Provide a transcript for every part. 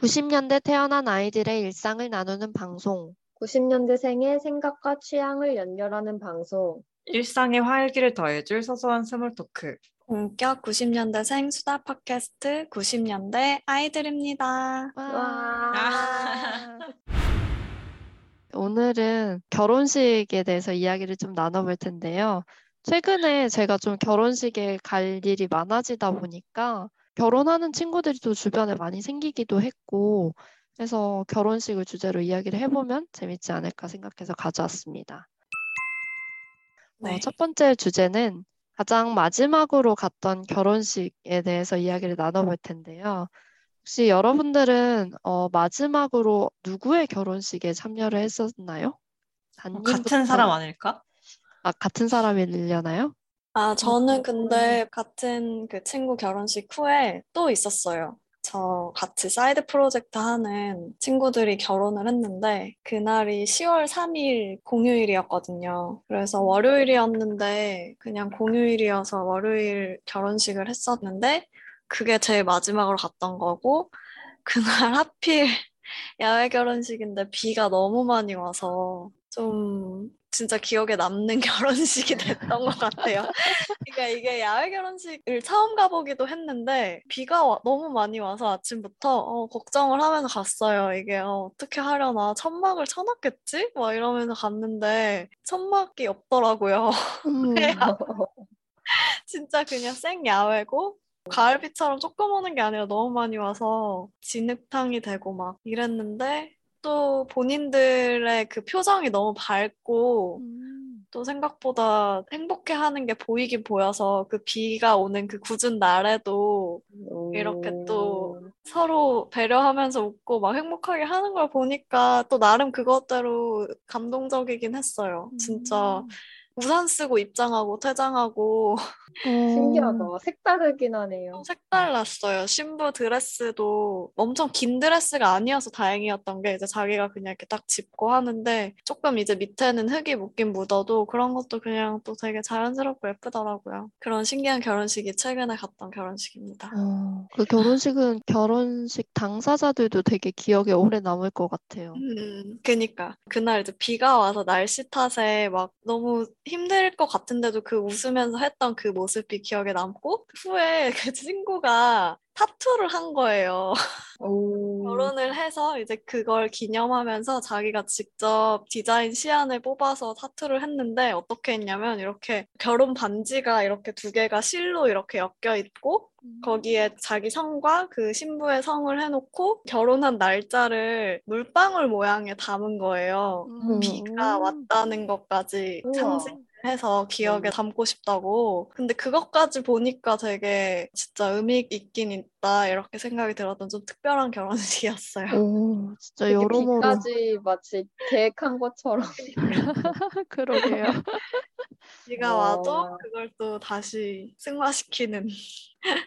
90년대 태어난 아이들의 일상을 나누는 방송. 90년대생의 생각과 취향을 연결하는 방송. 일상의 활기를 더해줄 소소한 small talk. 본격 90년대생 수다 팟캐스트 90년대 아이들입니다. 와. 오늘은 결혼식에 대해서 이야기를 좀 나눠볼 텐데요. 최근에 제가 좀 결혼식에 갈 일이 많아지다 보니까 결혼하는 친구들이 또 주변에 많이 생기기도 했고, 그래서 결혼식을 주제로 이야기를 해보면 재밌지 않을까 생각해서 가져왔습니다. 어, 네. 첫 번째 주제는 가장 마지막으로 갔던 결혼식에 대해서 이야기를 나눠볼 텐데요. 혹시 여러분들은 어, 마지막으로 누구의 결혼식에 참여를 했었나요? 같은 단님부터- 사람 아닐까? 아, 같은 사람이려나요? 아, 저는 근데 같은 그 친구 결혼식 후에 또 있었어요. 저 같이 사이드 프로젝트 하는 친구들이 결혼을 했는데 그날이 10월 3일 공휴일이었거든요. 그래서 월요일이었는데 그냥 공휴일이어서 월요일 결혼식을 했었는데 그게 제일 마지막으로 갔던 거고 그날 하필 야외 결혼식인데 비가 너무 많이 와서 좀 진짜 기억에 남는 결혼식이 됐던 것 같아요. 그러니까 이게 야외 결혼식을 처음 가보기도 했는데 비가 와- 너무 많이 와서 아침부터 어, 걱정을 하면서 갔어요. 이게 어, 떻게 하려나 천막을 쳐놨겠지? 막 이러면서 갔는데 천막이 없더라고요. 그냥 진짜 그냥 생 야외고 가을비처럼 조금 오는 게 아니라 너무 많이 와서 진흙탕이 되고 막 이랬는데 또 본인들의 그 표정이 너무 밝고 음. 또 생각보다 행복해 하는 게 보이긴 보여서 그 비가 오는 그 굳은 날에도 이렇게 또 서로 배려하면서 웃고 막 행복하게 하는 걸 보니까 또 나름 그것대로 감동적이긴 했어요. 진짜 음. 우산 쓰고 입장하고 퇴장하고 신기하다. 색다르긴 하네요. 색달랐어요. 신부 드레스도 엄청 긴 드레스가 아니어서 다행이었던 게 이제 자기가 그냥 이렇게 딱 짚고 하는데 조금 이제 밑에는 흙이 묻긴 묻어도 그런 것도 그냥 또 되게 자연스럽고 예쁘더라고요. 그런 신기한 결혼식이 최근에 갔던 결혼식입니다. 어, 그 결혼식은 결혼식 당사자들도 되게 기억에 오래 남을 것 같아요. 음, 그니까. 그날 이제 비가 와서 날씨 탓에 막 너무 힘들 것 같은데도 그 웃으면서 했던 그 모습이 기억에 남고, 후에 그 친구가 타투를 한 거예요. 오. 결혼을 해서 이제 그걸 기념하면서 자기가 직접 디자인 시안을 뽑아서 타투를 했는데 어떻게 했냐면 이렇게 결혼 반지가 이렇게 두 개가 실로 이렇게 엮여 있고 거기에 자기 성과 그 신부의 성을 해놓고 결혼한 날짜를 물방울 모양에 담은 거예요. 음. 비가 왔다는 것까지. 상징 해서 기억에 음. 담고 싶다고. 근데 그것까지 보니까 되게 진짜 의미 있긴 있다 이렇게 생각이 들었던 좀 특별한 결혼식이었어요. 오, 진짜 여러모로 비까지 마치 계획한 것처럼. 그러게요. 비가 와. 와도 그걸 또 다시 승화시키는.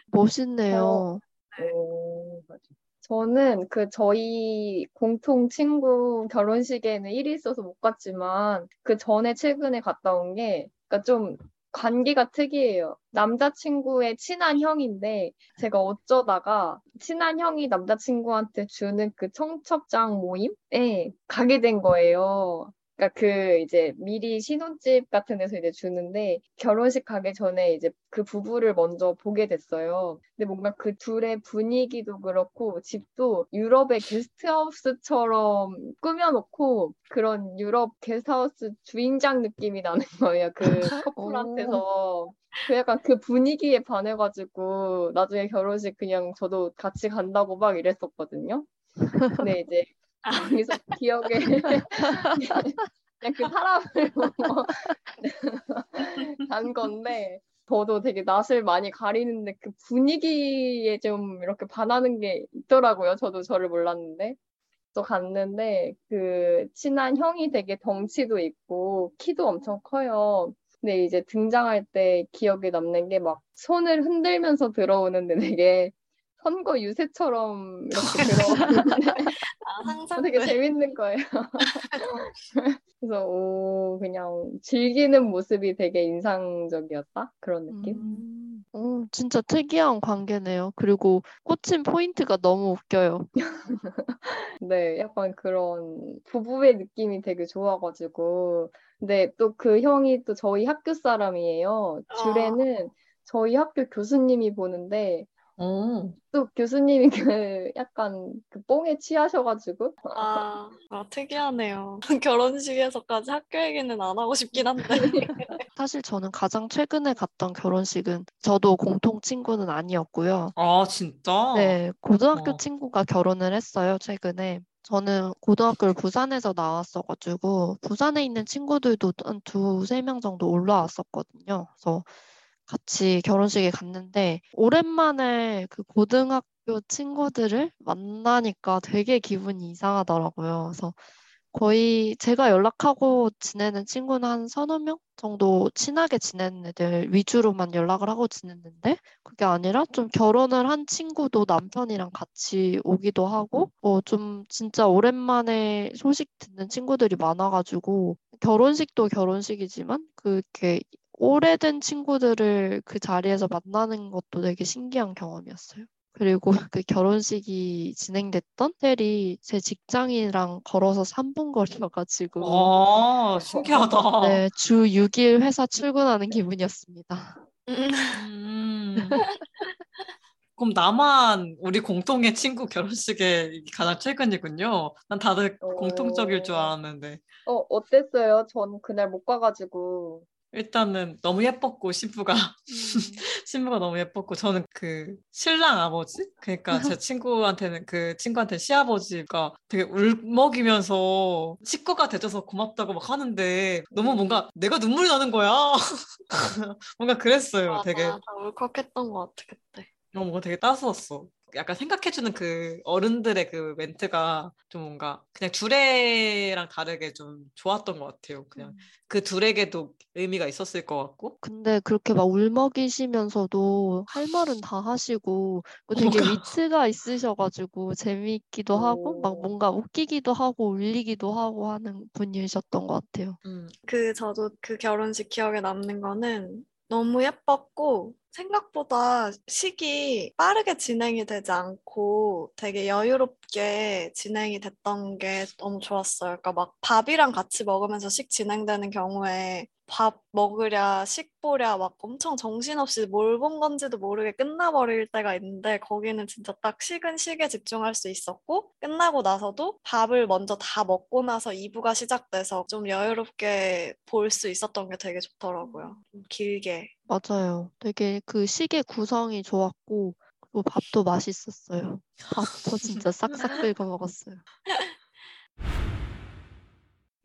멋있네요. 오, 맞아. 저는 그 저희 공통 친구 결혼식에는 일이 있어서 못 갔지만 그 전에 최근에 갔다 온 게 그러니까 좀 관계가 특이해요. 남자친구의 친한 형인데 제가 어쩌다가 친한 형이 남자친구한테 주는 그 청첩장 모임에 가게 된 거예요. 그러니까 그 이제 미리 신혼집 같은 데서 이제 주는데 결혼식 가기 전에 이제 그 부부를 먼저 보게 됐어요. 근데 뭔가 그 둘의 분위기도 그렇고 집도 유럽의 게스트하우스처럼 꾸며놓고 그런 유럽 게스트하우스 주인장 느낌이 나는 거예요. 그 커플한테서. 그 약간 그 분위기에 반해가지고 나중에 결혼식 그냥 저도 같이 간다고 막 이랬었거든요. 근데 이제 거기서 기억에 그냥 그 사람을 간 건데 저도 되게 낯을 많이 가리는데 그 분위기에 좀 이렇게 반하는 게 있더라고요. 저도 저를 몰랐는데. 또 갔는데 그 친한 형이 되게 덩치도 있고 키도 엄청 커요. 근데 이제 등장할 때 기억에 남는 게 막 손을 흔들면서 들어오는데 되게 선거 유세처럼 이렇게 들어오는데 아, 항상 되게 재밌는 거예요. 그래서 오, 그냥 즐기는 모습이 되게 인상적이었다? 그런 느낌? 음, 어, 진짜 특이한 관계네요. 그리고 꽂힌 포인트가 너무 웃겨요. 네, 약간 그런 부부의 느낌이 되게 좋아가지고. 근데 또 그 형이 또 저희 학교 사람이에요. 아. 주례는 저희 학교 교수님이 보는데 오. 또 교수님이 그 약간 그 뽕에 취하셔가지고 아, 아, 특이하네요. 결혼식에서까지 학교 얘기는 안 하고 싶긴 한데. 사실 저는 가장 최근에 갔던 결혼식은 저도 공통 친구는 아니었고요. 아, 진짜? 네, 고등학교 어. 친구가 결혼을 했어요, 최근에. 저는 고등학교를 부산에서 나왔어가지고, 부산에 있는 친구들도 한 두세 명 정도 올라왔었거든요. 그래서 같이 결혼식에 갔는데, 오랜만에 그 고등학교 친구들을 만나니까 되게 기분이 이상하더라고요. 그래서 거의 제가 연락하고 지내는 친구는 한 서너 명 정도 친하게 지내는 애들 위주로만 연락을 하고 지냈는데 그게 아니라 좀 결혼을 한 친구도 남편이랑 같이 오기도 하고 뭐 좀 진짜 오랜만에 소식 듣는 친구들이 많아가지고 결혼식도 결혼식이지만 그렇게 오래된 친구들을 그 자리에서 만나는 것도 되게 신기한 경험이었어요. 그리고 그 결혼식이 진행됐던 호텔이 제 직장이랑 걸어서 3분 거리여가지고 아, 신기하다. 네, 주 6일 회사 출근하는 기분이었습니다. 음. 그럼 나만 우리 공통의 친구 결혼식에 가장 최근이군요. 난 다들 어. 공통적일 줄 알았는데. 어, 어땠어요? 전 그날 못 가가지고 일단은 너무 예뻤고 신부가 음. 신부가 너무 예뻤고 저는 그 신랑 아버지 그러니까 제 친구한테는 그 친구한테 시아버지가 되게 울먹이면서 식구가 돼줘서 고맙다고 막 하는데 너무 뭔가 내가 눈물이 나는 거야 뭔가 그랬어요 되게 맞아, 다 울컥했던 것 같아, 그때. 어, 뭔가 되게 따스웠어. 약간 생각해주는 그 어른들의 그 멘트가 좀 뭔가 그냥 둘애랑 다르게 좀 좋았던 것 같아요. 그냥 음. 그 둘에게도 의미가 있었을 것 같고. 근데 그렇게 막 울먹이시면서도 할 말은 다 하시고 그 되게 뭔가- 위트가 있으셔가지고 재미있기도 하고 막 오. 뭔가 웃기기도 하고 울리기도 하고 하는 분이셨던 것 같아요. 음, 그 저도 그 결혼식 기억에 남는 거는 너무 예뻤고 생각보다 식이 빠르게 진행이 되지 않고 되게 여유롭게 진행이 됐던 게 너무 좋았어요. 그러니까 막 밥이랑 같이 먹으면서 식 진행되는 경우에 밥 먹으랴 식 보랴 막 엄청 정신없이 뭘 본 건지도 모르게 끝나버릴 때가 있는데 거기는 진짜 딱 식은 식에 집중할 수 있었고 끝나고 나서도 밥을 먼저 다 먹고 나서 2부가 시작돼서 좀 여유롭게 볼 수 있었던 게 되게 좋더라고요. 좀 길게. 맞아요. 되게 그 시계 구성이 좋았고 그리고 밥도 맛있었어요. 밥도 진짜 싹싹 긁어 먹었어요.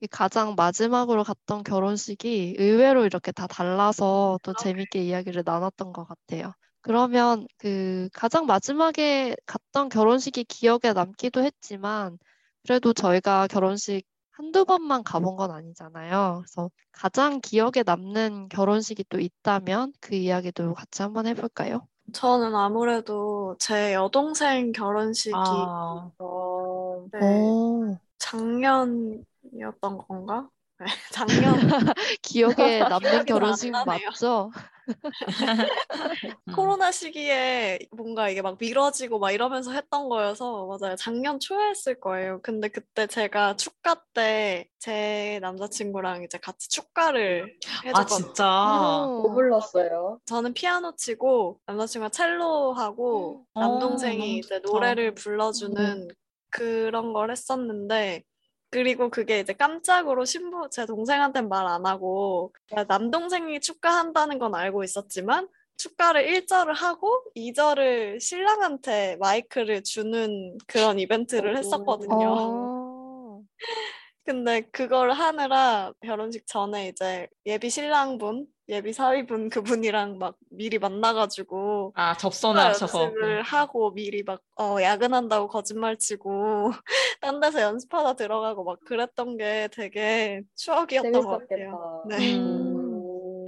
이 가장 마지막으로 갔던 결혼식이 의외로 이렇게 다 달라서 또 재밌게 이야기를 나눴던 것 같아요. 그러면 그 가장 마지막에 갔던 결혼식이 기억에 남기도 했지만 그래도 저희가 결혼식 한두 번만 가본 건 아니잖아요. 그래서 가장 기억에 남는 결혼식이 또 있다면 그 이야기도 같이 한번 해볼까요? 저는 아무래도 제 여동생 결혼식이 아, 어, 네, 오, 작년이었던 건가? 네, 작년 기억에 남는 결혼식. 맞죠? 음. 코로나 시기에 뭔가 이게 막 미뤄지고 막 이러면서 했던 거여서 맞아요. 작년 초에 했을 거예요. 근데 그때 제가 축가 때 제 남자친구랑 이제 같이 축가를 아, 해줬거든요. 진짜. 어. 뭐 불렀어요? 저는 피아노 치고 남자친구가 첼로 하고 어, 남동생이 너무 이제 좋다. 노래를 불러주는 그런 걸 했었는데 그리고 그게 이제 깜짝으로 신부 제 동생한테는 말안 하고 그러니까 남동생이 축가한다는 건 알고 있었지만 축가를 1절을 하고 2절을 신랑한테 마이크를 주는 그런 이벤트를 했었거든요. 어. 근데 그걸 하느라 결혼식 전에 이제 예비 신랑분, 예비 사위분 그분이랑 막 미리 만나가지고 아, 접선을 하셔서. 연습을 하고 미리 막 어, 야근한다고 거짓말 치고 딴 데서 연습하다 들어가고 막 그랬던 게 되게 추억이었던 것 같아요. 재밌었겠다. 네. 음.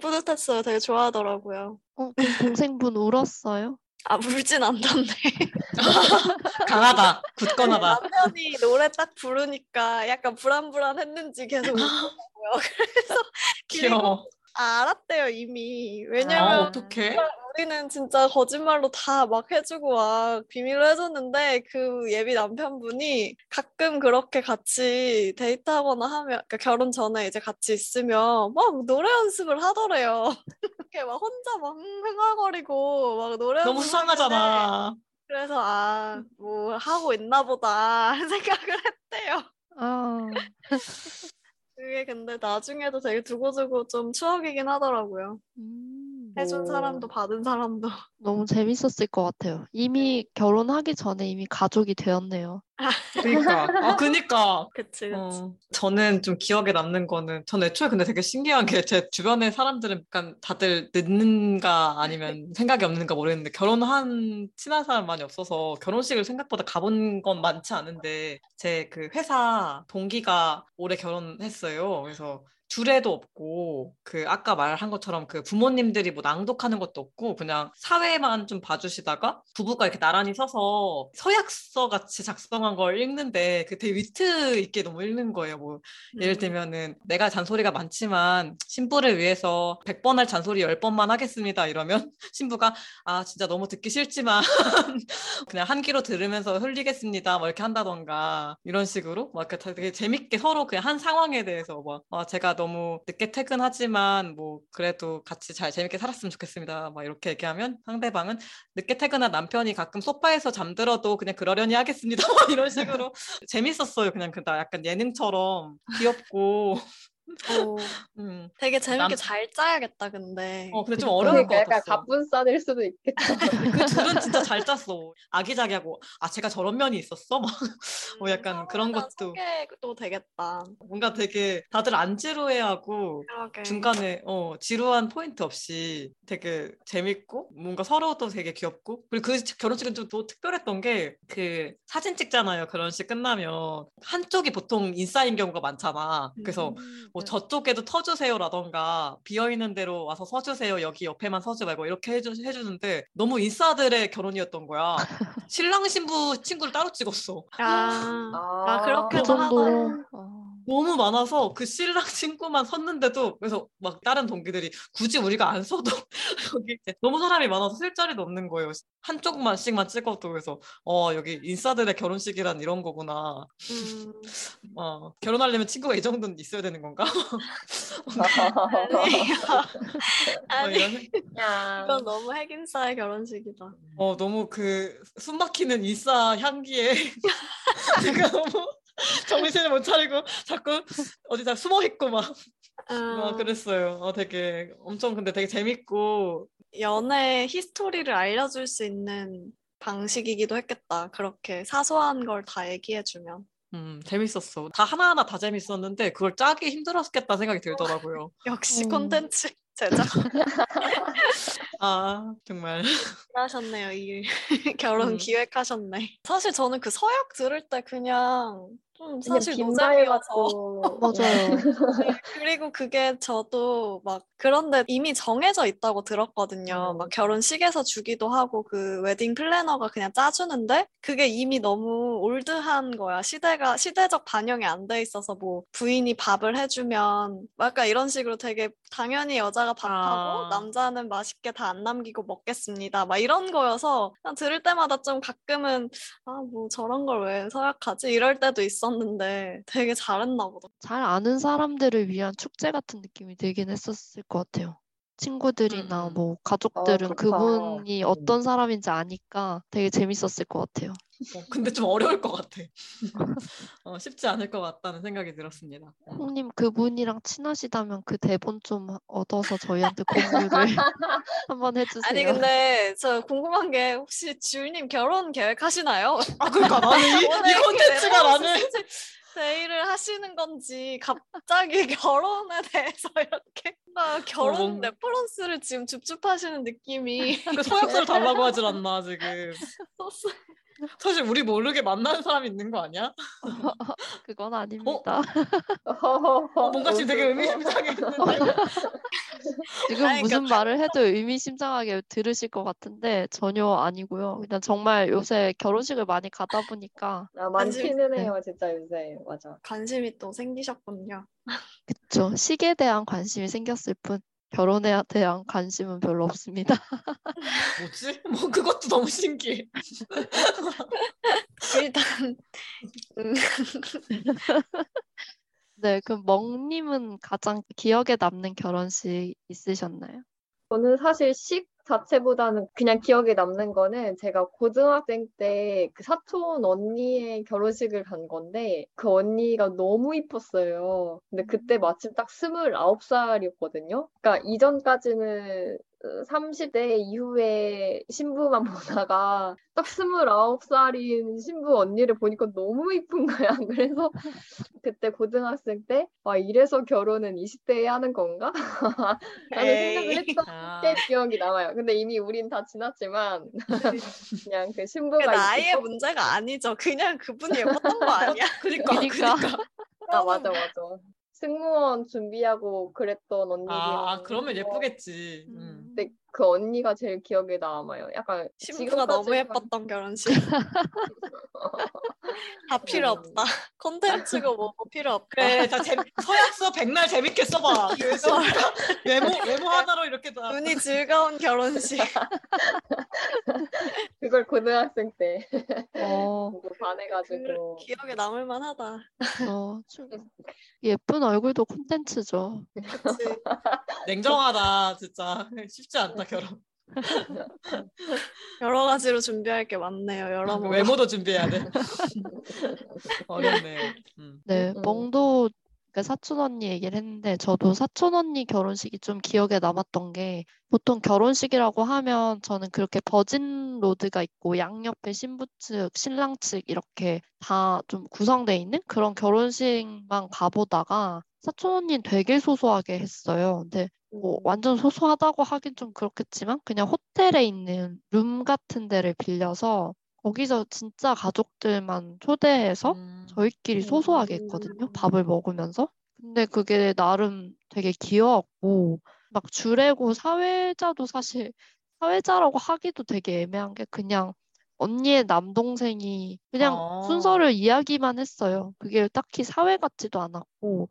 뿌듯했어요. 되게 좋아하더라고요. 어, 그럼 동생분 울었어요? 아 울진 않던데 강하다. 굳건하다. 남편이 노래 딱 부르니까 약간 불안불안했는지 계속 울더라고요. 그래서 귀여워. 아, 알았대요 이미. 아, 왜냐면 어떡해? 우리는 진짜 거짓말로 다 막 해주고 막 비밀로 해줬는데 그 예비 남편분이 가끔 그렇게 같이 데이트하거나 하면 그러니까 결혼 전에 이제 같이 있으면 막 노래 연습을 하더래요. 이렇게 막 혼자 막 흥얼거리고 막 노래 너무 수상하잖아. 그래서 아 뭐 하고 있나 보다 생각을 했대요. 아, 그게 근데 나중에도 되게 두고두고 좀 추억이긴 하더라고요. 음, 해준 오. 사람도 받은 사람도. 너무 재밌었을 것 같아요. 이미 결혼하기 전에 이미 가족이 되었네요. 그니까. 아, 그니까. 그치 그치. 어, 저는 좀 기억에 남는 거는, 전 애초에 근데 되게 신기한 게 제 주변의 사람들은 약간 다들 늦는가 아니면 생각이 없는가 모르겠는데 결혼한 친한 사람 많이 없어서 결혼식을 생각보다 가본 건 많지 않은데 제 그 회사 동기가 올해 결혼했어요. 그래서 주례도 없고 그 아까 말한 것처럼 그 부모님들이 뭐 낭독하는 것도 없고 그냥 사회만 좀 봐주시다가 부부가 이렇게 나란히 서서 서약서 같이 작성한 걸 읽는데 그 되게 위트 있게 너무 읽는 거예요. 뭐 예를 음. 들면은 내가 잔소리가 많지만 신부를 위해서 100번 할 잔소리 10번만 하겠습니다. 이러면 신부가 아 진짜 너무 듣기 싫지만 그냥 한 귀로 들으면서 흘리겠습니다. 뭐 이렇게 한다던가 이런 식으로 막 이렇게 되게 재밌게 서로 그냥 한 상황에 대해서 막 아, 제가 너무 늦게 퇴근하지만 뭐 그래도 같이 잘 재밌게 살았으면 좋겠습니다. 막 이렇게 얘기하면 상대방은 늦게 퇴근한 남편이 가끔 소파에서 잠들어도 그냥 그러려니 하겠습니다. 막 이런 식으로 재밌었어요. 그냥 그다 약간 예능처럼 귀엽고 어, 음. 되게 재밌게 남- 잘 짜야겠다 근데. 어 근데 좀 어려울 것 그러니까 약간 같았어. 갑분싸될 수도 있겠다. 그 둘은 진짜 잘 짰어. 아기자기하고 아 제가 저런 면이 있었어. 막 뭐 약간 그런 것도. 소개도 되겠다. 뭔가 되게 다들 안 지루해하고 그러게. 중간에 어 지루한 포인트 없이 되게 재밌고 뭔가 서로도 되게 귀엽고 그리고 그 결혼식은 좀 또 특별했던 게 그 사진 찍잖아요. 결혼식 끝나면 한쪽이 보통 인싸인 경우가 많잖아. 그래서 음, 뭐 네. 저쪽에도 터주세요라던가 비어있는 대로 와서 서주세요 여기 옆에만 서지 말고 이렇게 해주, 해주는데 너무 인싸들의 결혼이었던 거야 신랑 신부 친구를 따로 찍었어 아, 아, 아그 그렇게도 정도로. 하더라. 아, 너무 많아서 그 신랑 친구만 섰는데도 그래서 막 다른 동기들이 굳이 우리가 안 서도 여기 너무 사람이 많아서 쓸 자리도 없는 거예요. 한쪽만씩만 찍어도 그래서 어 여기 인싸들의 결혼식이란 이런 거구나. 음, 어 결혼하려면 친구가 이 정도는 있어야 되는 건가. 뭐 아니, 그냥 이건 너무 핵인싸의 결혼식이다. 어, 너무 그 숨막히는 인싸 향기에 제가 너무 정신을 못 차리고 자꾸 어디다 숨어 있고 막, 막 음, 그랬어요. 어, 되게 엄청 근데 되게 재밌고 연애 히스토리를 알려줄 수 있는 방식이기도 했겠다. 그렇게 사소한 걸 다 얘기해주면. 음, 재밌었어. 다 하나하나 다 재밌었는데 그걸 짜기 힘들었겠다 생각이 들더라고요. 역시 음. 콘텐츠 제작 아, 정말. 하셨네요. 이 결혼 음. 기획하셨네. 사실 저는 그 서약 들을 때 그냥 좀 그냥 사실 노잼이어서 맞아요. 그리고 그게 저도 막 그런데 이미 정해져 있다고 들었거든요. 음. 막 결혼식에서 주기도 하고 그 웨딩 플래너가 그냥 짜주는데 그게 이미 너무 올드한 거야. 시대가 시대적 반영이 안 돼 있어서 뭐 부인이 밥을 해주면 약간 이런 식으로 되게 당연히 여자가 밥하고 아. 남자는 맛있게 다 안 남기고 먹겠습니다. 막 이런 거여서 그냥 들을 때마다 좀 가끔은 아 뭐 저런 걸 왜 서약하지 이럴 때도 있 었는데 되게 잘했나 보다. 잘 아는 사람들을 위한 축제 같은 느낌이 들긴 했었을 것 같아요. 친구들이나 음, 음. 뭐 가족들은 좋다. 그분이 음. 어떤 사람인지 아니까 되게 재밌었을 것 같아요. 어, 근데 좀 어려울 것 같아. 어, 쉽지 않을 것 같다는 생각이 들었습니다. 음. 홍님 그분이랑 친하시다면 그 대본 좀 얻어서 저희한테 공유를 한번 해주세요. 아니 근데 저 궁금한 게 혹시 지울님 결혼 계획하시나요? 아, 그러니까 나는 이, 이 콘텐츠가 나는 데이트를 하시는 건지 갑자기 결혼에 대해서 이렇게 뭔가 결혼 뭔- reference를 지금 줍줍하시는 느낌이 그 서약서를 달라고 하질 않나 지금. 사실 우리 모르게 만나는 사람이 있는 거 아니야? 그건 아닙니다. 어, 뭔가 지금 되게 의미심장했는데. 지금 아니, 무슨 그러니까 말을 해도 의미심장하게 들으실 것 같은데 전혀 아니고요. 그냥 정말 요새 결혼식을 많이 가다 보니까 아, 관심- 많기는 네. 해요, 진짜 요새. 맞아. 관심이 또 생기셨군요. 그쵸. 식에 대한 관심이 생겼을 뿐 결혼에 대한 관심은 별로 없습니다. 뭐지? 뭐 그것도 너무 신기해. 일단 음, 네, 그럼 멍님은 가장 기억에 남는 결혼식 있으셨나요? 저는 사실 식 자체보다는 그냥 기억에 남는 거는 제가 고등학생 때 그 사촌 언니의 결혼식을 간 건데 그 언니가 너무 이뻤어요. 근데 그때 마침 딱 29살이었거든요. 그러니까 이전까지는 30대 이후에 신부만 보다가 딱 29살인 신부 언니를 보니까 너무 이쁜 거야. 그래서 그때 고등학생 때 아, 이래서 결혼은 20대에 하는 건가? 라는 생각을. 했던 아, 게 기억이 남아요. 근데 이미 우린 다 지났지만 그냥 그그 신부가 나이의 있고 문제가 아니죠. 그냥 그분이 예뻤던 거 아니야? 그니까, 그니까. 그니까. 아 맞아 맞아 승무원 준비하고 그랬던 언니들이 아, 그러면 예쁘겠지. 음. 그 언니가 제일 기억에 남아요. 약간 신부가 너무 예뻤던 결혼식. 다 필요 음. 없다. 콘텐츠고 뭐고 필요 없다. 그래, 다 재, 서약서 백날 재밌게 써봐. 그래서 외모, 외모 하나로 이렇게 다. 눈이 즐거운 결혼식. 그걸 고등학생 때 어, 보고 반해가지고 그 기억에 남을 만하다. 어, 좀 예쁜 얼굴도 콘텐츠죠. 냉정하다, 진짜. 쉽지 않다, 결혼. 여러 가지로 준비할 게 많네요. 여러모로. 외모도 준비해야 돼. 어렵네. 음. 네, 음. 멍도 그 사촌 언니 얘기를 했는데 저도 사촌 언니 결혼식이 좀 기억에 남았던 게 보통 결혼식이라고 하면 저는 그렇게 버진 로드가 있고 양옆에 신부 측, 신랑 측 이렇게 다 좀 구성돼 있는 그런 결혼식만 가보다가 사촌 언니는 되게 소소하게 했어요. 근데 뭐 완전 소소하다고 하긴 좀 그렇겠지만 그냥 호텔에 있는 룸 같은 데를 빌려서 거기서 진짜 가족들만 초대해서 음. 저희끼리 소소하게 했거든요. 밥을 먹으면서. 근데 그게 나름 되게 귀여웠고, 막 주례고 사회자도 사실 사회자라고 하기도 되게 애매한 게 그냥 언니의 남동생이 그냥 어. 순서를 이야기만 했어요. 그게 딱히 사회 같지도 않았고,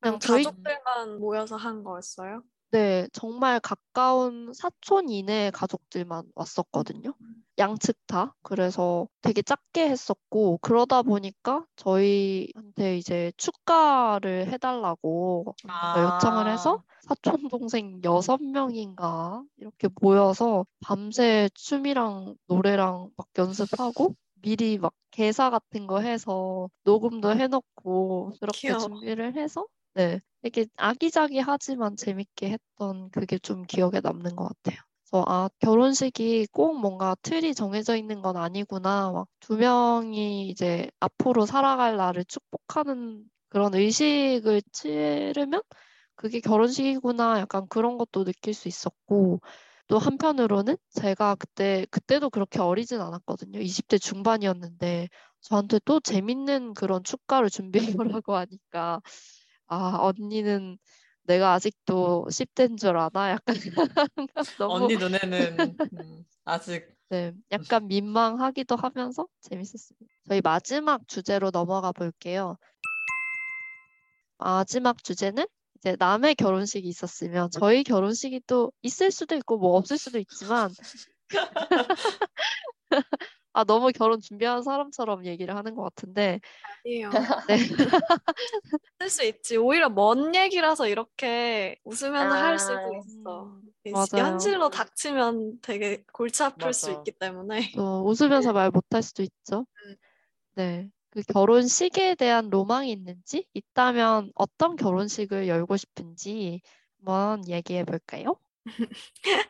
그냥 저희, 가족들만 모여서 한 거였어요? 네, 정말 가까운 사촌 이내 가족들만 왔었거든요. 양측 다. 그래서 되게 작게 했었고, 그러다 보니까 저희한테 이제 축가를 해달라고 아. 요청을 해서 사촌 동생 여섯 명인가 이렇게 모여서 밤새 춤이랑 노래랑 막 연습하고 미리 막 개사 같은 거 해서 녹음도 해놓고 그렇게 귀여워. 준비를 해서 네 되게 아기자기하지만 재밌게 했던 그게 좀 기억에 남는 것 같아요. 그래서 아 결혼식이 꼭 뭔가 틀이 정해져 있는 건 아니구나. 막 두 명이 이제 앞으로 살아갈 날을 축복하는 그런 의식을 치르면 그게 결혼식이구나. 약간 그런 것도 느낄 수 있었고 또 한편으로는 제가 그때 그때도 그렇게 어리진 않았거든요. 20대 중반이었는데 저한테 또 재밌는 그런 축가를 준비해오라고 하니까 아 언니는 내가 아직도 10대인 줄 아나? 약간 너무 언니 눈에는 음, 아직 네, 약간 민망하기도 하면서 재밌었습니다. 저희 마지막 주제로 넘어가 볼게요. 마지막 주제는 이제 남의 결혼식이 있었으면 저희 결혼식이 또 있을 수도 있고 뭐 없을 수도 있지만 아 너무 결혼 준비하는 사람처럼 얘기를 하는 것 같은데 아니에요. 네. 쓸수 있지. 오히려 먼 얘기라서 이렇게 웃으면 할 수도 아, 있어. 이 맞아요. 현실로 닥치면 되게 골치 아플 수 맞아. 있기 때문에. 또 웃으면서 말 못 할 수도 있죠. 음. 네. 그 결혼식에 대한 로망이 있는지 있다면 어떤 결혼식을 열고 싶은지 한번 얘기해 볼까요?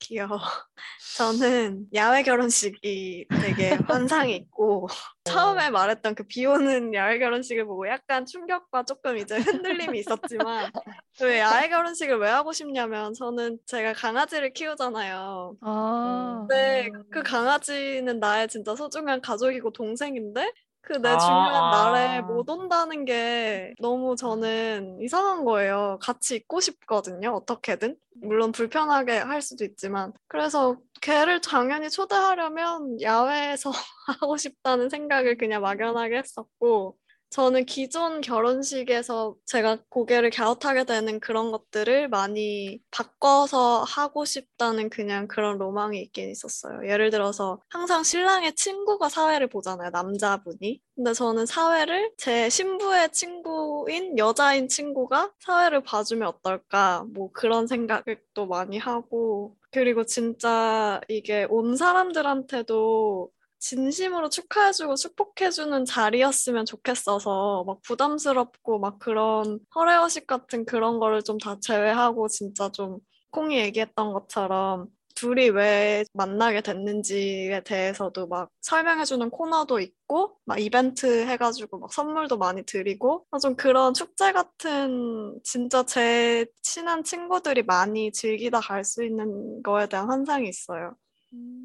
귀여워. 저는 야외 결혼식이 되게 환상이 있고 처음에 말했던 그 비 오는 야외 결혼식을 보고 약간 충격과 조금 이제 흔들림이 있었지만 왜 야외 결혼식을 왜 하고 싶냐면 저는 제가 강아지를 키우잖아요. 아, 근데 음. 그 강아지는 나의 진짜 소중한 가족이고 동생인데 그내 아, 중요한 아. 날에 못 온다는 게 너무 저는 이상한 거예요. 같이 있고 싶거든요. 어떻게든. 물론 불편하게 할 수도 있지만. 그래서 걔를 당연히 초대하려면 야외에서 하고 싶다는 생각을 그냥 막연하게 했었고 저는 기존 결혼식에서 제가 고개를 갸웃하게 되는 그런 것들을 많이 바꿔서 하고 싶다는 그냥 그런 로망이 있긴 있었어요. 예를 들어서 항상 신랑의 친구가 사회를 보잖아요, 남자분이. 근데 저는 사회를 제 신부의 친구인 여자인 친구가 사회를 봐주면 어떨까, 뭐 그런 생각을 또 많이 하고, 그리고 진짜 이게 온 사람들한테도 진심으로 축하해주고 축복해주는 자리였으면 좋겠어서 막 부담스럽고 막 그런 허례허식 같은 그런 거를 좀 다 제외하고 진짜 좀 콩이 얘기했던 것처럼 둘이 왜 만나게 됐는지에 대해서도 막 설명해주는 코너도 있고 막 이벤트 해가지고 막 선물도 많이 드리고 좀 그런 축제 같은 진짜 제 친한 친구들이 많이 즐기다 갈 수 있는 거에 대한 환상이 있어요.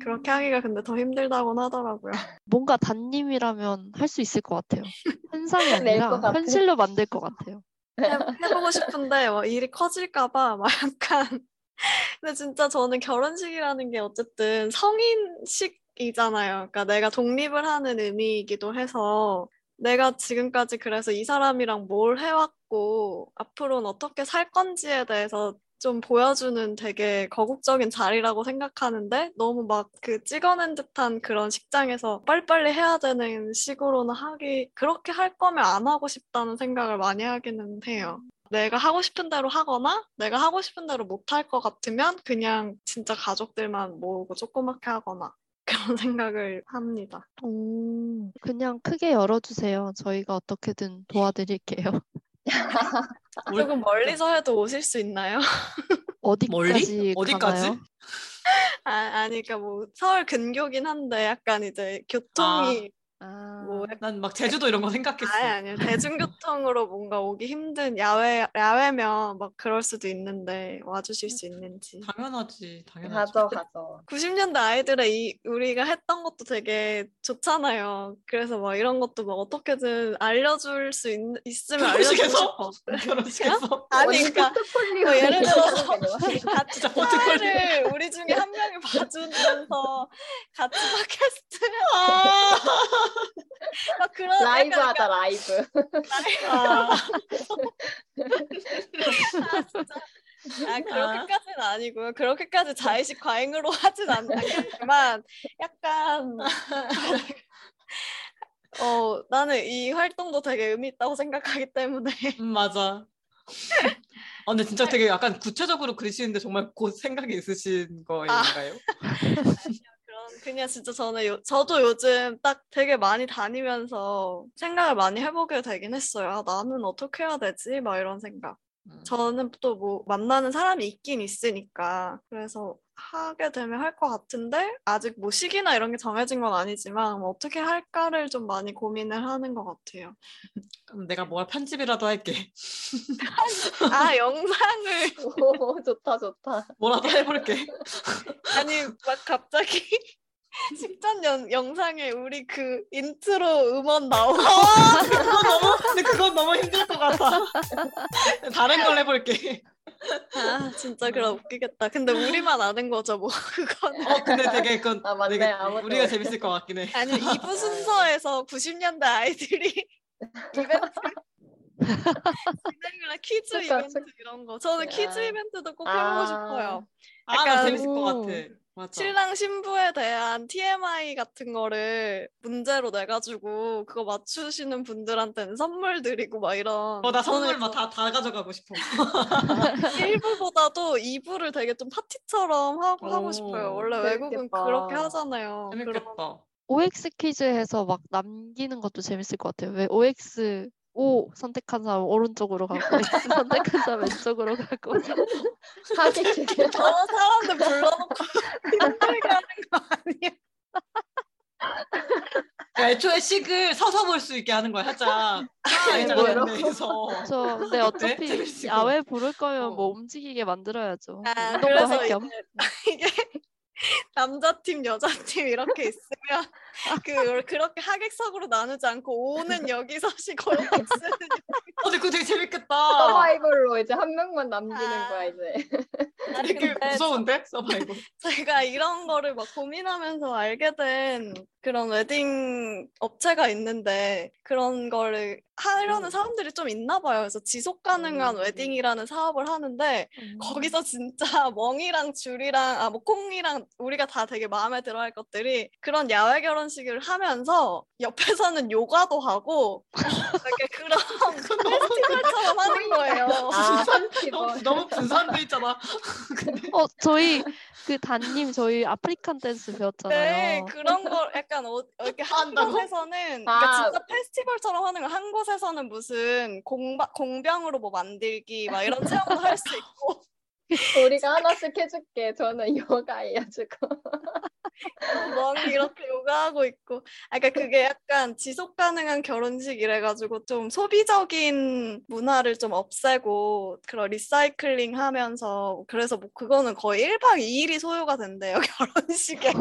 그렇게 하기가 근데 더 힘들다곤 하더라고요. 뭔가 단님이라면 할 수 있을 것 같아요. 현상이 낼 아니라. 현실로 만들 것 같아요. 해, 해보고 싶은데 뭐 일이 커질까 봐 막 약간 근데 진짜 저는 결혼식이라는 게 어쨌든 성인식이잖아요. 그러니까 내가 독립을 하는 의미이기도 해서 내가 지금까지 그래서 이 사람이랑 뭘 해왔고 앞으로는 어떻게 살 건지에 대해서 좀 보여주는 되게 거국적인 자리라고 생각하는데 너무 막 그 찍어낸 듯한 그런 식장에서 빨리빨리 해야 되는 식으로는 하기 그렇게 할 거면 안 하고 싶다는 생각을 많이 하기는 해요. 내가 하고 싶은 대로 하거나 내가 하고 싶은 대로 못 할 것 같으면 그냥 진짜 가족들만 모으고 조그맣게 하거나 그런 생각을 합니다. 오, 그냥 크게 열어주세요. 저희가 어떻게든 도와드릴게요. 우리- 조금 멀리서 해도 오실 수 있나요? 어디까지 멀리? 어디까지? 아, 아니, 그러니까 뭐 서울 근교긴 한데 약간 이제 교통이 아, 뭐난막 제주도 이런 거 생각했어. 아니 아니요 대중교통으로 뭔가 오기 힘든 야외 야외면 막 그럴 수도 있는데 와주실 수 있는지. 당연하지, 당연하지. 가져, 가져. 90년대 아이들의 이 우리가 했던 것도 되게 좋잖아요. 그래서 막 이런 것도 막 어떻게든 알려줄 수 있, 있으면 알려주고? 싶어. 결혼식에서 아니 그러니까 뭐 예를 들어서. 같이. 사회를 우리 중에 한 명이 봐주면서 같이 팟캐스트 아, 막 그런 라이브 약간 하자, 라이브. 아, 아, 진짜. 아, 그렇게까지는 아 니고요. 그렇게까지 자의식 과잉으로 하진 않- 않겠지만, 약간, 어, 나는 이 활동도 되게 의미 있다고 생각하기 때문에. 음, 맞아. 아, 근데 진짜 되게 약간 구체적으로 그리시는데 정말 곧 생각이 있으신 거인가요? 그런, 그냥 진짜 저는, 요, 저도 요즘 딱 되게 많이 다니면서 생각을 많이 해보게 되긴 했어요. 아, 나는 어떻게 해야 되지? 막 이런 생각. 음. 저는 또 뭐 만나는 사람이 있긴 있으니까 그래서 하게 되면 할 것 같은데 아직 뭐 시기나 이런 게 정해진 건 아니지만 뭐 어떻게 할까를 좀 많이 고민을 하는 것 같아요. 그럼 내가 뭘 편집이라도 할게. 아 영상을 오, 좋다, 좋다. 뭐라도 해볼게. 아니 막 갑자기 식전 연, 영상에 우리 그 인트로 음원 나오고 아, 그건 너무, 근데 그건 너무 힘들 것 같아. 다른 걸 해볼게. 아 진짜 그럼 웃기겠다. 근데 우리만 아는 거죠 뭐 그거는. 어, 근데 되게 그건 아, 맞네. 되게 우리가 모르- 재밌을 것 같긴 해. 아니면 2부 순서에서 90년대 아이들이 이벤트 진행이나 퀴즈 축하, 이벤트. 이런 거. 저는 야. 퀴즈 이벤트도 꼭 아. 해보고 싶어요. 아, 나 약간- 재밌을 것 같아. 맞아. 신랑 신부에 대한 TMI 같은 거를 문제로 내가지고 그거 맞추시는 분들한테는 선물 드리고 막 이런. 어, 나 선물 막 다, 다 가져가고 싶어. 1부보다도 2부를 되게 좀 파티처럼 하고, 하고 오, 싶어요. 원래 외국은 재밌겠다. 그렇게 하잖아요. 그런 재밌겠다. OX 퀴즈에서 막 남기는 것도 재밌을 것 같아요. 왜 OX O 선택한 사람 오른쪽으로 가고 X 선택한 사람 왼쪽으로 가고 하객 저 사람들 불러놓고 힘들게 하는 거 아니야? 애초에 식을 서서 볼 수 있게 하는 거야 살짝 아, 네, 뭐 근데 어차피 재밌고. 야외 부를 거면 뭐 어. 움직이게 만들어야죠. 아, 운동도 그래서 할 겸. 이게 남자 팀, 여자 팀 이렇게 있으면 그 그렇게 하객석으로 나누지 않고 O는 여기 서시고 X는 어 근데 그거 되게 재밌겠다 서바이벌로 이제 한 명만 남기는 아. 거야 이제. 아니 되게 무서운데 서바이벌 제가 이런 거를 막 고민하면서 알게 된 그런 웨딩 업체가 있는데 그런 거를 하려는 음. 사람들이 좀 있나 봐요. 그래서 지속 가능한 음. 웨딩이라는 사업을 하는데 음. 거기서 진짜 멍이랑 줄이랑 아 뭐 콩이랑 우리가 다 되게 마음에 들어 할 것들이 그런 야외 결혼식을 하면서 옆에서는 요가도 하고 이렇게 그런 페스티벌처럼 하는 거예요. 아 너무. 너무 분산돼 있잖아 근데 어 저희 그 단님 저희 African dance 네, 배웠잖아요. 그런 걸 약간 어, 이렇게 한 한다고? 곳에서는 아. 그러니까 진짜 페스티벌처럼 하는 거 한 곳에서는 무슨 공바, 공병으로 뭐 만들기 막 이런 체험도 할 수 있고 우리가 하나씩 해줄게. 저는 요가 해가지고. 멍이 이렇게 요가하고 있고 아 그러니까 그게 약간 지속 가능한 결혼식 이래가지고 좀 소비적인 문화를 좀 없애고 그런 리사이클링 하면서 그래서 뭐 그거는 거의 1박 2일이 소요가 된대요 결혼식에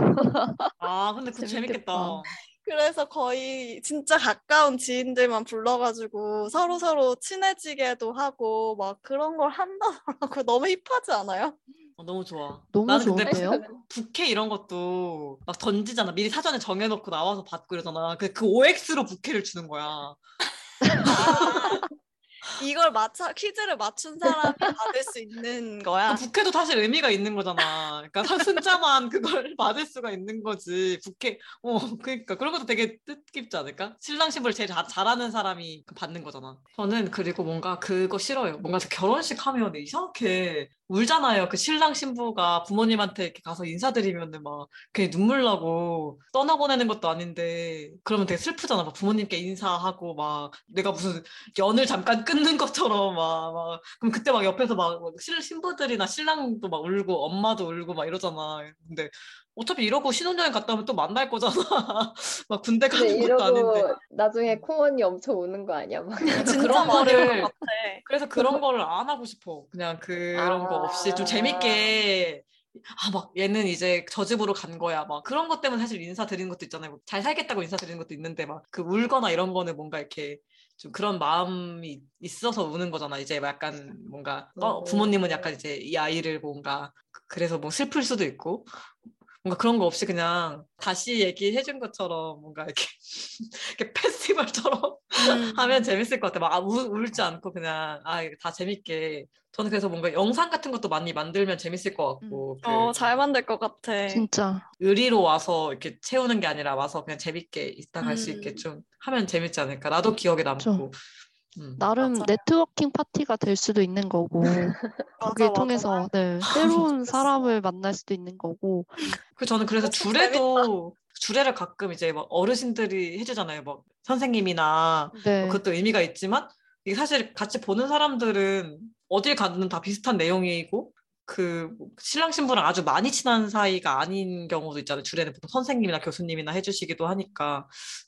아 근데 그거 재밌겠다. 재밌겠다 그래서 거의 진짜 가까운 지인들만 불러가지고 서로 서로 친해지게도 하고 막 그런 걸 한다더라고 너무 힙하지 않아요? 어, 너무 좋아 너무 나는 근데 좋은데요? 부케 이런 것도 막 던지잖아. 미리 사전에 정해놓고 나와서 받고 이러잖아. 그, 그 OX로 부케를 주는 거야. 아, 이걸 맞춰 퀴즈를 맞춘 사람이 받을 수 있는 거야. 그 부케도 사실 의미가 있는 거잖아. 그러니까 사- 순자만 그걸 받을 수가 있는 거지. 부케, 어, 그러니까 그런 것도 되게 뜻깊지 않을까? 신랑 신부를 제일 자- 잘하는 사람이 그 받는 거잖아. 저는 그리고 뭔가 그거 싫어요. 뭔가 결혼식 하면 이상하게 울잖아요. 그 신랑 신부가 부모님한테 이렇게 가서 인사드리면은 막 그게 눈물 나고 떠나보내는 것도 아닌데 그러면 되게 슬프잖아. 막 부모님께 인사하고 막 내가 무슨 연을 잠깐 끊는 것처럼 막, 막 그럼 그때 막 옆에서 막, 신부들이나 신랑도 막 울고 엄마도 울고 막 이러잖아. 근데 어차피 이러고 신혼여행 갔다 오면 또 만날 거잖아. 막 군대 가는 것도 아닌데. 이러고 나중에 콩언니 엄청 우는 거 아니야? 막. 그런 거를-. 그래서 그런 거를 안 하고 싶어. 그냥 그런 거 없이 좀 아. 재밌게 아 막 얘는 이제 저 집으로 간 거야. 막 그런 것 때문에 사실 인사 드리는 것도 있잖아요. 잘 살겠다고 인사 드리는 것도 있는데 막 그 울거나 이런 거는 뭔가 이렇게 좀 그런 마음이 있어서 우는 거잖아. 이제 막 약간 뭔가 어, 음. 부모님은 약간 이제 이 아이를 뭔가 그래서 뭐 슬플 수도 있고 뭔가 그런 거 없이 그냥 다시 얘기해 준 것처럼 뭔가 이렇게 이렇게 페스티벌처럼 음. 하면 재밌을 것 같아. 막 아, 울, 울지 않고 그냥 아 이거 다 재밌게. 저는 그래서 뭔가 영상 같은 것도 많이 만들면 재밌을 것 같고 그 어, 잘 만들 것 같아. 진짜 의리로 와서 이렇게 채우는 게 아니라 와서 그냥 재밌게 있다 갈수 음. 있게 좀 하면 재밌지 않을까. 나도 기억에 남고. 좀. 음. 나름 맞아요. 네트워킹 파티가 될 수도 있는 거고 맞아, 거기를 맞아. 통해서 네, 새로운. 사람을 만날 수도 있는 거고 그 저는 그래서 어, 주례도 주례를 가끔 이제 막 어르신들이 해주잖아요. 막 선생님이나 네. 그것도 의미가 있지만 이게 사실 같이 보는 사람들은 어딜 가든 다 비슷한 내용이고 그 신랑 신부랑 아주 많이 친한 사이가 아닌 경우도 있잖아요. 주례는 보통 선생님이나 교수님이나 해주시기도 하니까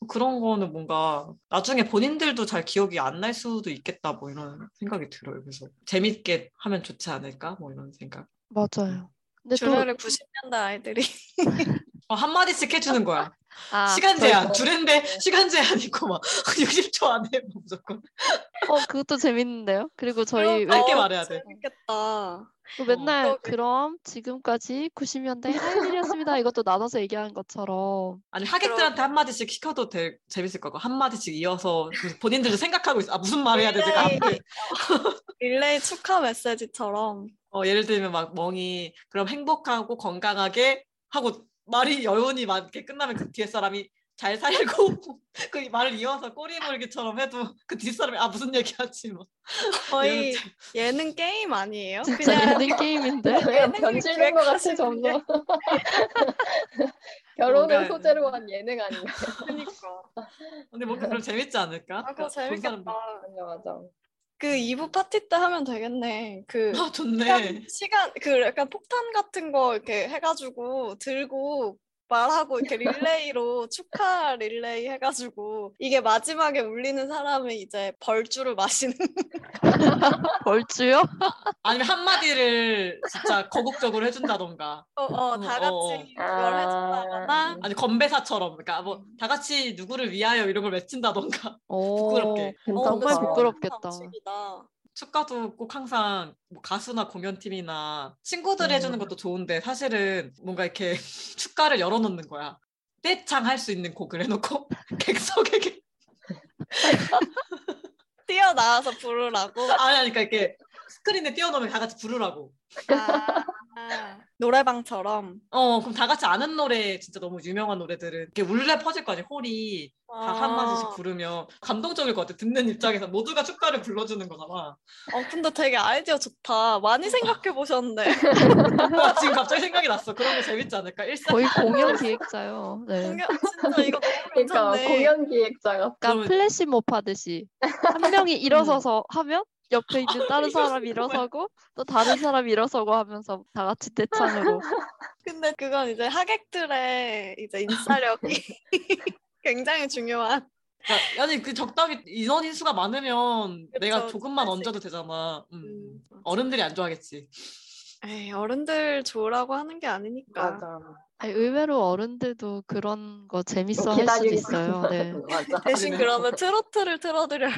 그런 거는 뭔가 나중에 본인들도 잘 기억이 안 날 수도 있겠다 뭐 이런 생각이 들어요. 그래서 재밌게 하면 좋지 않을까 뭐 이런 생각. 맞아요. 근데 또 주례를 90년대 아이들이 어, 한 마디씩 해주는 거야. 아, 시간 제한 주례인데 시간 제한 있고 막 60초 안에 뭐 무조건 어 그것도 재밌는데요. 그리고 저희 짧게 왜- 더 말해야 돼. 재밌겠다. 그 맨날 그러게. 그럼 지금까지 90년대 할 일이었습니다. 이것도 나눠서 얘기하는 것처럼 아니 하객들한테 한 마디씩 시켜도 될 재밌을 거고 한 마디씩 이어서 본인들도 생각하고 있어. 아 무슨 말 해야 되지? 릴레이, 앞에. 릴레이 축하 메시지처럼 어, 예를 들면 막 멍이 그럼 행복하고 건강하게 하고 말이 여운이 많게 끝나면 그 뒤에 사람이 잘 살고 그 말을 이어서 꼬리물기처럼 해도 그 뒷사람이 아 무슨 얘기하지 뭐 거의 예능 게임 아니에요? 진짜 그냥 예능 게임인데 그냥 변질된 것 같아 점점. 결혼을 소재로 한 예능 아닌가요? 그러니까. 근데 뭔가 그럼 재밌지 않을까? 아, 그거 본 재밌겠다. 사람들. 맞아 맞아. 그 2부 파티 때 하면 되겠네. 그 아 좋네. 시간, 시간 그 약간 폭탄 같은 거 이렇게 해가지고 들고 말하고 이렇게 릴레이로 축하 릴레이 해가지고 이게 마지막에 울리는 사람이 이제 벌주를 마시는 벌주요? 아니면 한마디를 진짜 거국적으로 해준다던가. 어, 어, 다 같이 어, 어. 그걸 아. 해준다거나 아니 건배사처럼 그러니까 뭐 다 같이 누구를 위하여 이런 걸 외친다던가. 오, 부끄럽게. 어, 괜찮다. 정말 부끄럽겠다. 방식이다. 축가도 꼭 항상 뭐 가수나 공연팀이나 친구들이 음. 해주는 것도 좋은데 사실은 뭔가 이렇게 축가를 열어놓는 거야. 떼창 할 수 있는 곡을 해놓고 객석에게 뛰어나와서 부르라고. 아니 그러니까 이렇게 스크린에 띄워놓으면 다 같이 부르라고. 아, 노래방처럼. 어 그럼 다 같이 아는 노래 진짜 너무 유명한 노래들은 이렇게 울려 퍼질 거 아니야 홀이 다한 아. 마디씩 부르면 감동적일 것 같아 듣는 입장에서 모두가 축가를 불러주는 거잖아. 어, 근데 되게 아이디어 좋다. 많이 생각해 보셨네. 와, 지금 갑자기 생각이 났어. 그런 거 재밌지 않을까? 일상 거의 공연 기획자요. 네. 공연 진짜 이거 너무 그러니까 괜찮네. 공연 기획자가 약간 그러면- 플래시몹 하듯이 한 명이 일어서서 하면 옆에 있는 다른 사람이 일어서고 또 다른 사람이 일어서고 하면서 다 같이 대창으로 근데 그건 이제 하객들의 이제 인싸력이 굉장히 중요한. 그러니까, 아니 그 적당히 인원 인수가 많으면 그쵸, 내가 조금만 얹어도 되잖아. 음. 음. 어른들이 안 좋아하겠지. 에이, 어른들 좋으라고 하는 게 아니니까. 맞아. 아니, 의외로 어른들도 그런 거 재밌어 할 수도 있어요. 네. 대신 아니네. 그러면 트로트를 틀어드려.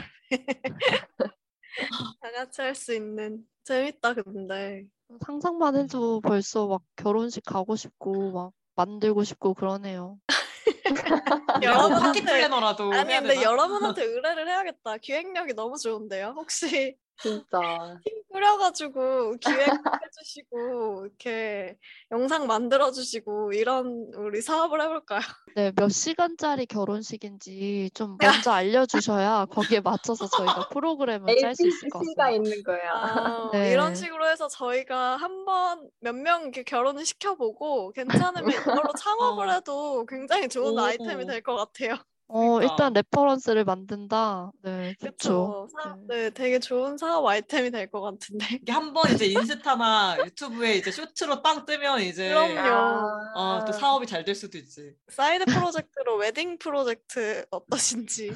다 같이 할 수 있는. 재밌다 근데. 상상만 해도 벌써 막 결혼식 가고 싶고 막 만들고 싶고 그러네요. 여러분 여러분한테- 파티 플래너라도 아니 근데 되나? 여러분한테 의뢰를 해야겠다. 기획력이 너무 좋은데요. 혹시 진짜. 팀 꾸려가지고 기획해주시고 이렇게 영상 만들어주시고 이런 우리 사업을 해볼까요? 네, 몇 시간짜리 결혼식인지 좀 먼저 알려주셔야 거기에 맞춰서 저희가 프로그램을 짤 수 있을 것 같습니다. 있는 거야. 아, 네. 이런 식으로 해서 저희가 한번 몇 명 이렇게 결혼을 시켜보고 괜찮으면 이걸로 창업을 어. 해도 굉장히 좋은 오. 아이템이 될 것 같아요. 어, 그러니까. 일단 reference를 만든다. 네. 그렇죠. 사, 네. 네, 되게 좋은 사업 아이템이 될 것 같은데. 이게 한번 이제 인스타나 유튜브에 이제 쇼츠로 빵 뜨면 이제 그럼요. 어, 또 사업이 잘 될 수도 있지. 사이드 프로젝트로 웨딩 프로젝트 어떠신지.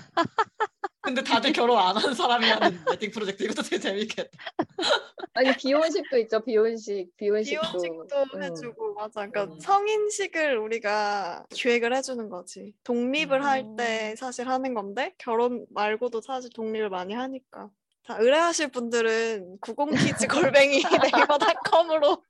근데 다들 결혼 안 한 사람이 하는 웨딩 프로젝트 이것도 되게 재밌겠다. 아니 비혼식도 있죠. 비혼식, 비혼식도. 비혼식도 음. 해주고 맞아. 그러니까 음. 성인식을 우리가 기획을 해주는 거지. 독립을 할 음. 때 사실 하는 건데 결혼 말고도 사실 독립을 많이 하니까. 자 의뢰하실 분들은 90키즈 골뱅이 네이버닷컴으로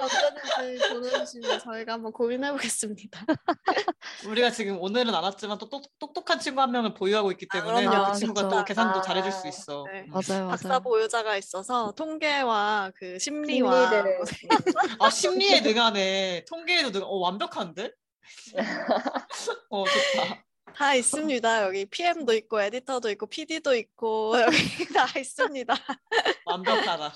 언제든지 보내주시면 저희가 한번 고민해 보겠습니다. 우리가 지금 오늘은 안 왔지만 또 똑, 똑똑한 친구 한 명을 보유하고 있기 때문에 그럼요. 그 친구가 그쵸. 또 계산도 아. 잘해줄 수 있어. 네. 음. 맞아요, 박사 맞아요. 보유자가 있어서 통계와 그 심리와. 아 심리에 능하네. 통계에도 능. 어 완벽한데? 어 좋다. 다 있습니다. 여기 PM도 있고 에디터도 있고 PD도 있고 여기 다 있습니다. 완벽하다.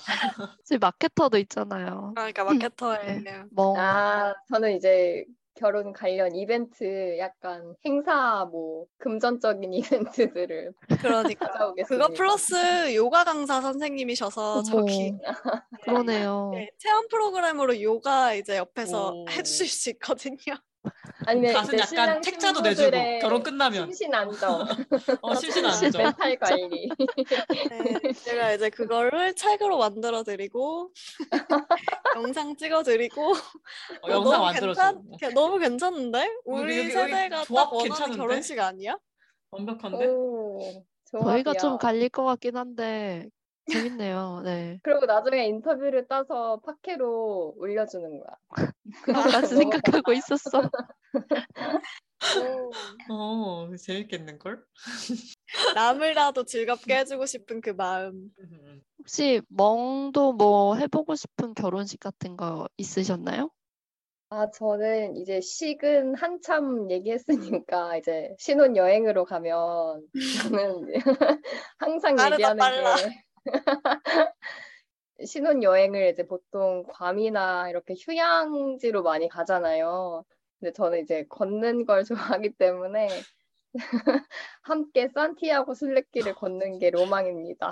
지금 마케터도 있잖아요. 그러니까 마케터예요. 멍. 아, 저는 이제 결혼 관련 이벤트, 약간 행사, 뭐 금전적인 이벤트들을 그러니까. 그거 플러스 요가 강사 선생님이셔서 어머, 저기 그러네요. 네, 체험 프로그램으로 요가 이제 옆에서 오. 해주실 수 있거든요. 아니면 가슴 약간 책자도 내주고 결혼 끝나면 심신 안정, 어 심신 안 심신 죠 멘탈 관리. 네, 제가 이제 그거를 책으로 만들어 드리고 영상 찍어 드리고 어, 영상 만들어줘. 너무 괜찮은데? 우리 우리 여기- 세대가 딱 원하는 괜찮은데? 결혼식 아니야? 완벽한데? 오, 저희가 좀. 갈릴 것 같긴 한데 재밌네요. 네. 그리고 나중에 인터뷰를 따서 팟캐로 올려주는 거야. 나까지 생각하고 있었어. 어 재밌겠는 걸? 남을라도 즐겁게 해주고 싶은 그 마음. 혹시 멍도 뭐 해보고 싶은 결혼식 같은 거 있으셨나요? 아, 저는 이제 식은 한참 얘기했으니까 이제 신혼 여행으로 가면 저는 이제 항상 얘기하는 빨라. 게 신혼 여행을 이제 보통 괌이나 이렇게 휴양지로 많이 가잖아요. 근데 저는 이제 걷는 걸 좋아하기 때문에 함께 산티아고 순례길을 걷는 게 로망입니다.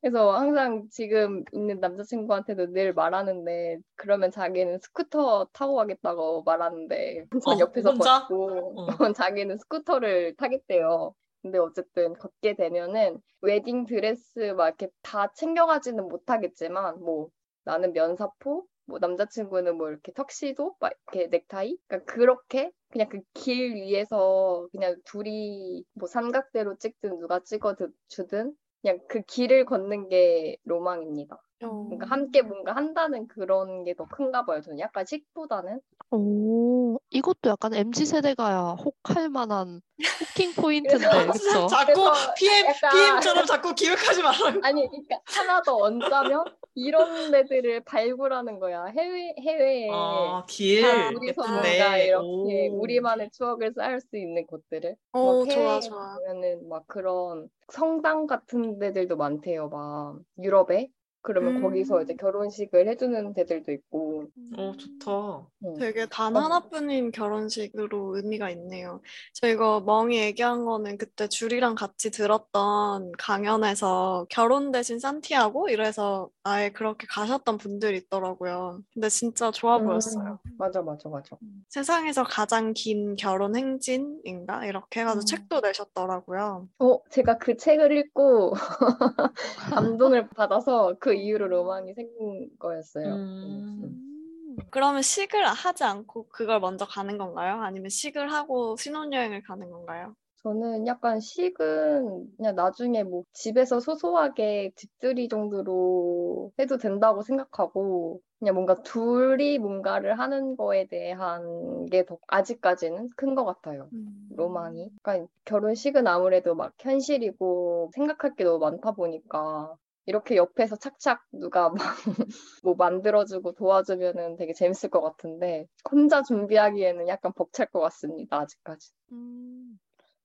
그래서 항상 지금 있는 남자친구한테도 늘 말하는데 그러면 자기는 스쿠터 타고 가겠다고 말하는데 전 어, 옆에서 혼자? 걷고 어. 자기는 스쿠터를 타겠대요. 근데 어쨌든 걷게 되면은 웨딩 드레스 막 이렇게 다 챙겨가지는 못하겠지만 뭐 나는 면사포, 뭐 남자친구는 뭐 이렇게 턱시도, 막 이렇게 넥타이, 그러니까 그렇게 그냥 그 길 위에서 그냥 둘이 뭐 삼각대로 찍든 누가 찍어 드- 주든 그냥 그 길을 걷는 게 로망입니다. 그러니까 함께 뭔가 한다는 그런 게 더 큰가 봐요. 저는 약간 식보다는 오, 이것도 약간 MZ 세대가 혹할 만한 호킹 포인트인데, 그래서 그쵸? 자꾸 PM, 약간- PM처럼 자꾸 기획하지 말라고. 아니 그러니까 하나 더 얹자면 이런 애들을 발굴하는 거야. 해외 해외에 아, 길. 예쁜데. 뭔가 이렇게 오. 우리만의 추억을 쌓을 수 있는 곳들을 오, 막 좋아, 좋아. 보면은 막 그런 성당 같은 데들도 많대요. 막 유럽에 그러면 음. 거기서 이제 결혼식을 해주는 데들도 있고 어, 좋다. 응. 되게 단 어. 하나뿐인 결혼식으로 의미가 있네요. 저희가 멍이 얘기한 거는 그때 줄이랑 같이 들었던 강연에서 결혼 대신 산티아고 이래서 아예 그렇게 가셨던 분들이 있더라고요. 근데 진짜 좋아 보였어요. 음, 맞아 맞아 맞아. 세상에서 가장 긴 결혼 행진인가? 이렇게 해가지고 음. 책도 내셨더라고요. 어 제가 그 책을 읽고 감동을 받아서 그 이후로 로망이 생긴 거였어요. 음. 음. 그러면 식을 하지 않고 그걸 먼저 가는 건가요? 아니면 식을 하고 신혼여행을 가는 건가요? 저는 약간 식은 그냥 나중에 뭐 집에서 소소하게 집들이 정도로 해도 된다고 생각하고 그냥 뭔가 둘이 뭔가를 하는 거에 대한 게 더 아직까지는 큰 것 같아요. 로망이. 그러니까 결혼식은 아무래도 막 현실이고 생각할 게 너무 많다 보니까 이렇게 옆에서 착착 누가 막 뭐 만들어주고 도와주면은 되게 재밌을 것 같은데 혼자 준비하기에는 약간 벅찰 것 같습니다. 아직까지. 음,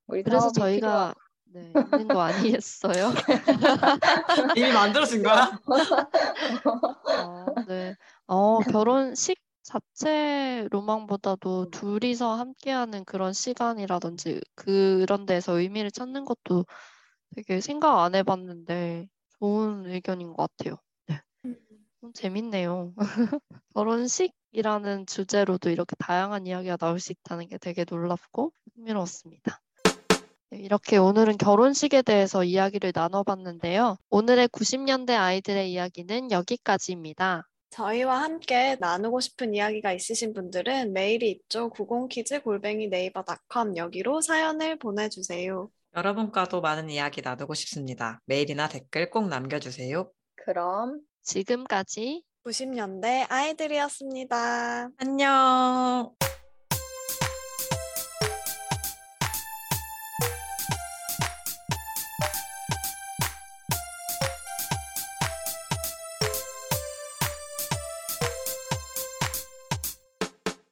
우리 그래서 저희가 네, 있는 거 아니겠어요? 이미 만들어진 거야? 어, 네. 어, 결혼식 자체 로망보다도 둘이서 함께하는 그런 시간이라든지 그런 데서 의미를 찾는 것도 되게 생각 안 해봤는데 좋은 의견인 것 같아요. 네. 좀 재밌네요. 결혼식이라는 주제로도 이렇게 다양한 이야기가 나올 수 있다는 게 되게 놀랍고 흥미로웠습니다. 네, 이렇게 오늘은 결혼식에 대해서 이야기를 나눠봤는데요. 오늘의 90년대 아이들의 이야기는 여기까지입니다. 저희와 함께 나누고 싶은 이야기가 있으신 분들은 메일이 있죠. 90키즈 골뱅이 네이버 닷컴 여기로 사연을 보내주세요. 여러분과도 많은 이야기 나누고 싶습니다. 메일이나 댓글 꼭 남겨주세요. 그럼 지금까지 90년대 아이들이었습니다. 안녕.